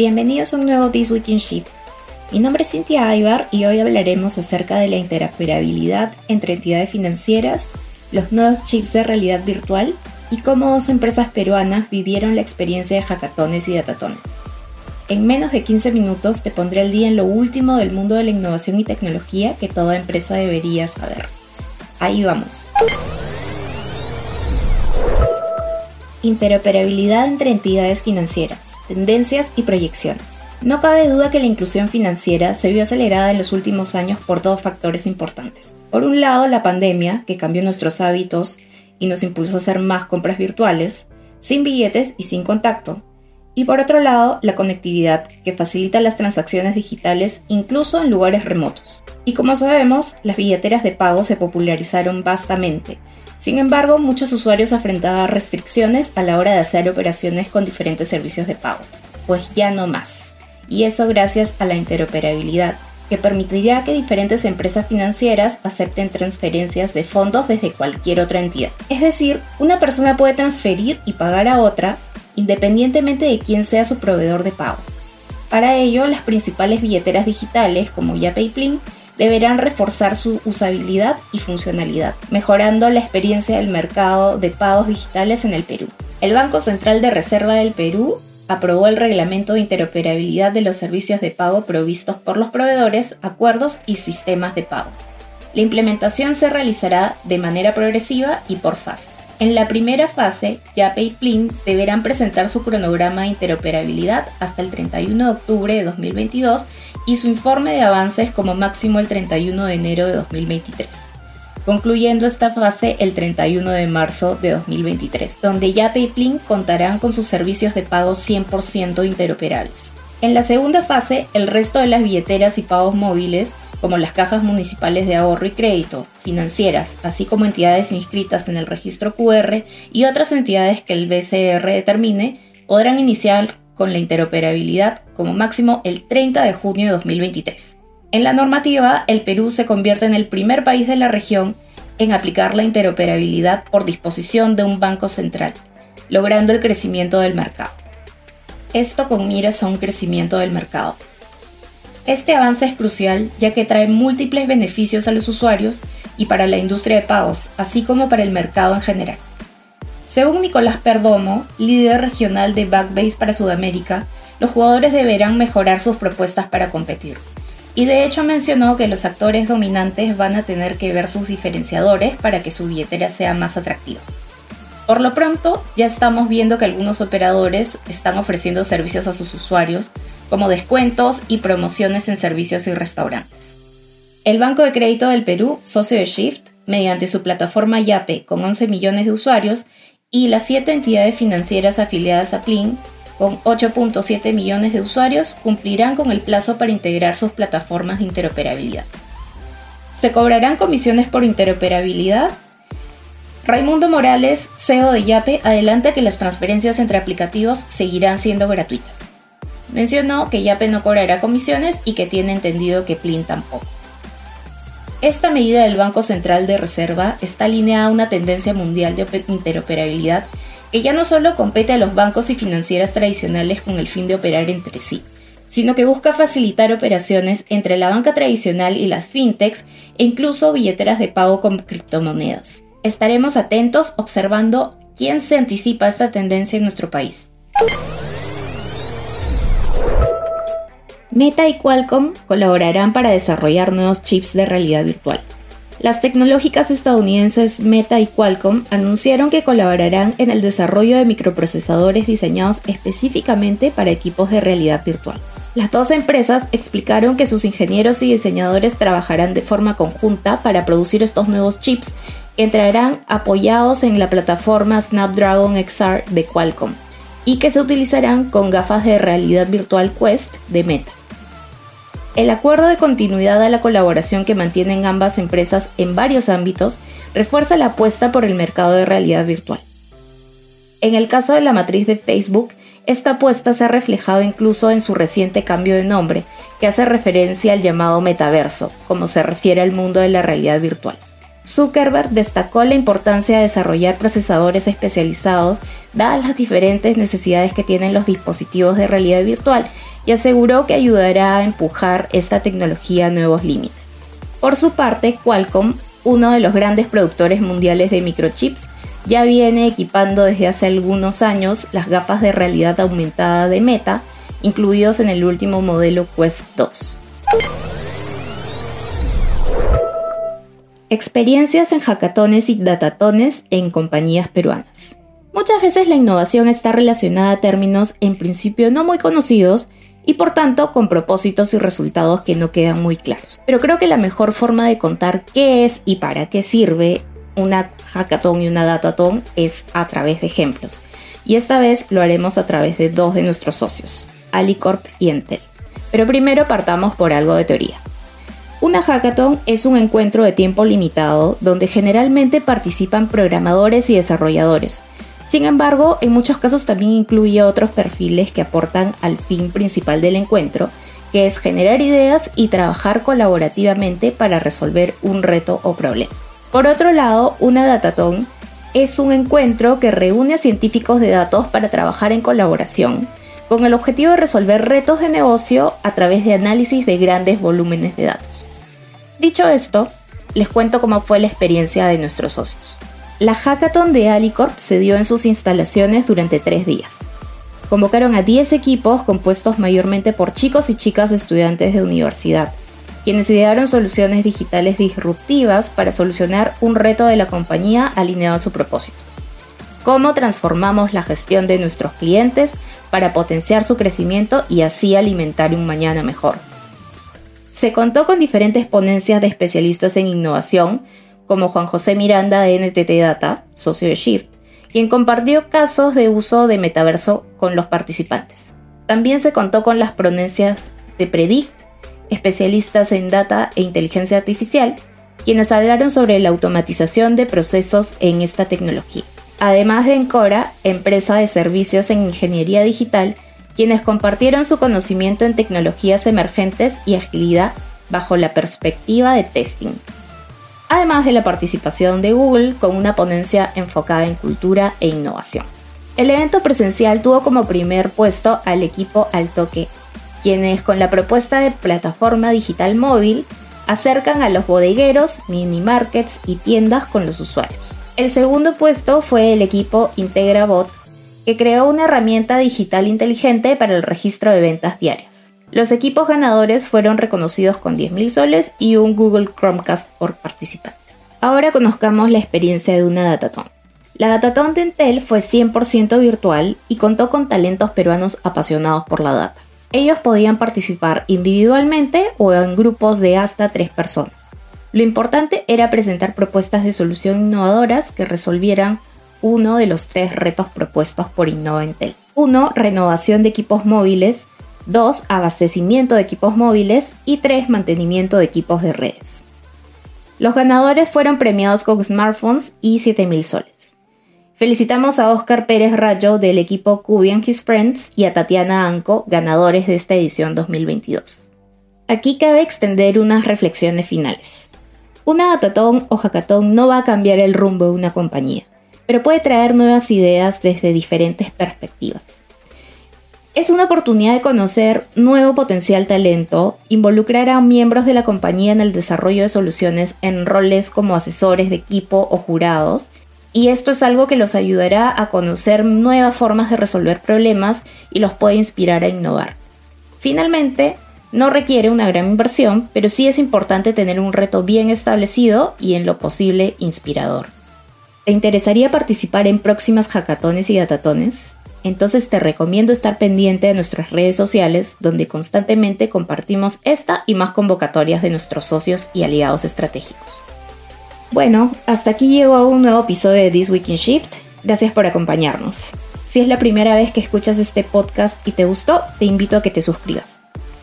Bienvenidos a un nuevo This Week in Shift. Mi nombre es Cintia Aybar y hoy hablaremos acerca de la interoperabilidad entre entidades financieras, los nuevos chips de realidad virtual y cómo dos empresas peruanas vivieron la experiencia de hackatones y datatones. En menos de 15 minutos te pondré al día en lo último del mundo de la innovación y tecnología que toda empresa debería saber. Ahí vamos. Interoperabilidad entre entidades financieras, tendencias y proyecciones. No cabe duda que la inclusión financiera se vio acelerada en los últimos años por dos factores importantes. Por un lado, la pandemia, que cambió nuestros hábitos y nos impulsó a hacer más compras virtuales, sin billetes y sin contacto. Y por otro lado, la conectividad, que facilita las transacciones digitales incluso en lugares remotos. Y como sabemos, las billeteras de pago se popularizaron vastamente. Sin embargo, muchos usuarios afrontaban restricciones a la hora de hacer operaciones con diferentes servicios de pago. Pues ya no más. Y eso gracias a la interoperabilidad, que permitirá que diferentes empresas financieras acepten transferencias de fondos desde cualquier otra entidad. Es decir, una persona puede transferir y pagar a otra independientemente de quién sea su proveedor de pago. Para ello, las principales billeteras digitales como YaPayPlin deberán reforzar su usabilidad y funcionalidad, mejorando la experiencia del mercado de pagos digitales en el Perú. El Banco Central de Reserva del Perú aprobó el reglamento de interoperabilidad de los servicios de pago provistos por los proveedores, acuerdos y sistemas de pago. La implementación se realizará de manera progresiva y por fases. En la primera fase, Yape y deberán presentar su cronograma de interoperabilidad hasta el 31 de octubre de 2022 y su informe de avances como máximo el 31 de enero de 2023 concluyendo esta fase el 31 de marzo de 2023, donde ya PayPlin contarán con sus servicios de pago 100% interoperables. En la segunda fase, el resto de las billeteras y pagos móviles, como las cajas municipales de ahorro y crédito, financieras, así como entidades inscritas en el registro QR y otras entidades que el BCR determine, podrán iniciar con la interoperabilidad como máximo el 30 de junio de 2023. En la normativa, el Perú se convierte en el primer país de la región en aplicar la interoperabilidad por disposición de un banco central, logrando el crecimiento del mercado. Esto con miras a un crecimiento del mercado. Este avance es crucial ya que trae múltiples beneficios a los usuarios y para la industria de pagos, así como para el mercado en general. Según Nicolás Perdomo, líder regional de Backbase para Sudamérica, los jugadores deberán mejorar sus propuestas para competir y de hecho mencionó que los actores dominantes van a tener que ver sus diferenciadores para que su billetera sea más atractiva. Por lo pronto, ya estamos viendo que algunos operadores están ofreciendo servicios a sus usuarios, como descuentos y promociones en servicios y restaurantes. El Banco de Crédito del Perú, socio de Shift, mediante su plataforma Yape con 11 millones de usuarios, y las 7 entidades financieras afiliadas a Plin, con 8.7 millones de usuarios, cumplirán con el plazo para integrar sus plataformas de interoperabilidad. ¿Se cobrarán comisiones por interoperabilidad? Raimundo Morales, CEO de Yape, adelanta que las transferencias entre aplicativos seguirán siendo gratuitas. Mencionó que Yape no cobrará comisiones y que tiene entendido que Plin tampoco. Esta medida del Banco Central de Reserva está alineada a una tendencia mundial de interoperabilidad que ya no solo compete a los bancos y financieras tradicionales con el fin de operar entre sí, sino que busca facilitar operaciones entre la banca tradicional y las fintechs e incluso billeteras de pago con criptomonedas. Estaremos atentos observando quién se anticipa esta tendencia en nuestro país. Meta y Qualcomm colaborarán para desarrollar nuevos chips de realidad virtual. Las tecnológicas estadounidenses Meta y Qualcomm anunciaron que colaborarán en el desarrollo de microprocesadores diseñados específicamente para equipos de realidad virtual. Las dos empresas explicaron que sus ingenieros y diseñadores trabajarán de forma conjunta para producir estos nuevos chips entrarán apoyados en la plataforma Snapdragon XR de Qualcomm y que se utilizarán con gafas de realidad virtual Quest de Meta. El acuerdo de continuidad a la colaboración que mantienen ambas empresas en varios ámbitos refuerza la apuesta por el mercado de realidad virtual. En el caso de la matriz de Facebook, esta apuesta se ha reflejado incluso en su reciente cambio de nombre, que hace referencia al llamado metaverso, como se refiere al mundo de la realidad virtual. Zuckerberg destacó la importancia de desarrollar procesadores especializados dadas las diferentes necesidades que tienen los dispositivos de realidad virtual y aseguró que ayudará a empujar esta tecnología a nuevos límites. Por su parte, Qualcomm, uno de los grandes productores mundiales de microchips, ya viene equipando desde hace algunos años las gafas de realidad aumentada de Meta, incluidos en el último modelo Quest 2. Experiencias en hackatones y datatones en compañías peruanas. Muchas veces la innovación está relacionada a términos en principio no muy conocidos y por tanto con propósitos y resultados que no quedan muy claros. Pero creo que la mejor forma de contar qué es y para qué sirve una hackathon y una datathon es a través de ejemplos. Y esta vez lo haremos a través de dos de nuestros socios, Alicorp y Entel. Pero primero partamos por algo de teoría. Una hackathon es un encuentro de tiempo limitado donde generalmente participan programadores y desarrolladores sin embargo, en muchos casos también incluye otros perfiles que aportan al fin principal del encuentro, que es generar ideas y trabajar colaborativamente para resolver un reto o problema. Por otro lado, una datatón es un encuentro que reúne a científicos de datos para trabajar en colaboración, con el objetivo de resolver retos de negocio a través de análisis de grandes volúmenes de datos. Dicho esto, les cuento cómo fue la experiencia de nuestros socios. La hackathon de Alicorp se dio en sus instalaciones durante tres días. Convocaron a 10 equipos compuestos mayormente por chicos y chicas estudiantes de universidad, quienes idearon soluciones digitales disruptivas para solucionar un reto de la compañía alineado a su propósito. Cómo transformamos la gestión de nuestros clientes para potenciar su crecimiento y así alimentar un mañana mejor. Se contó con diferentes ponencias de especialistas en innovación, como Juan José Miranda de NTT Data, socio de Shift, quien compartió casos de uso de metaverso con los participantes. También se contó con las ponencias de Predict, especialistas en data e inteligencia artificial, quienes hablaron sobre la automatización de procesos en esta tecnología. Además de Encora, empresa de servicios en ingeniería digital, quienes compartieron su conocimiento en tecnologías emergentes y agilidad bajo la perspectiva de testing además de la participación de Google con una ponencia enfocada en cultura e innovación. El evento presencial tuvo como primer puesto al equipo Altoque, quienes con la propuesta de plataforma digital móvil acercan a los bodegueros, mini markets y tiendas con los usuarios. El segundo puesto fue el equipo IntegraBot, creó una herramienta digital inteligente para el registro de ventas diarias. Los equipos ganadores fueron reconocidos con 10.000 soles y un Google Chromecast por participante. Ahora conozcamos la experiencia de una Dataton. La Dataton de Intel fue 100% virtual y contó con talentos peruanos apasionados por la data. Ellos podían participar individualmente o en grupos de hasta tres personas. Lo importante era presentar propuestas de solución innovadoras que resolvieran uno de los tres retos propuestos por Innova Intel. 1. Renovación de equipos móviles 2. Abastecimiento de equipos móviles y 3. Mantenimiento de equipos de redes. Los ganadores fueron premiados con smartphones y 7.000 soles. Felicitamos a Oscar Pérez Rayo del equipo Cubi and His Friends y a Tatiana Anco, ganadores de esta edición 2022. Aquí cabe extender unas reflexiones finales. Una datatón o hackathon no va a cambiar el rumbo de una compañía, pero puede traer nuevas ideas desde diferentes perspectivas. Es una oportunidad de conocer nuevo potencial talento, involucrar a miembros de la compañía en el desarrollo de soluciones en roles como asesores de equipo o jurados, y esto es algo que los ayudará a conocer nuevas formas de resolver problemas y los puede inspirar a innovar. Finalmente, no requiere una gran inversión, pero sí es importante tener un reto bien establecido y en lo posible inspirador. ¿Te interesaría participar en próximas hackatones y datatones? entonces te recomiendo estar pendiente de nuestras redes sociales donde constantemente compartimos esta y más convocatorias de nuestros socios y aliados estratégicos. Bueno, hasta aquí llegó un nuevo episodio de This Week in Shift. Gracias por acompañarnos. Si es la primera vez que escuchas este podcast y te gustó, te invito a que te suscribas.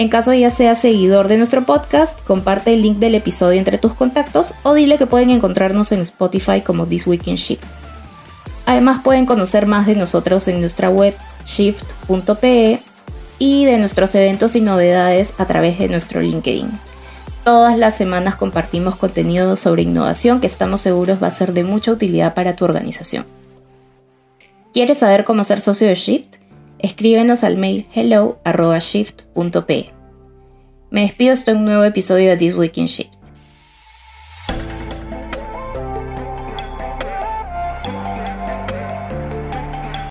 En caso ya seas seguidor de nuestro podcast, comparte el link del episodio entre tus contactos o dile que pueden encontrarnos en Spotify como This Week in Shift. Además pueden conocer más de nosotros en nuestra web shift.pe y de nuestros eventos y novedades a través de nuestro LinkedIn. Todas las semanas compartimos contenido sobre innovación que estamos seguros va a ser de mucha utilidad para tu organización. ¿Quieres saber cómo ser socio de Shift? Escríbenos al mail hello.shift.pe. Me despido hasta un nuevo episodio de This Week in Shift.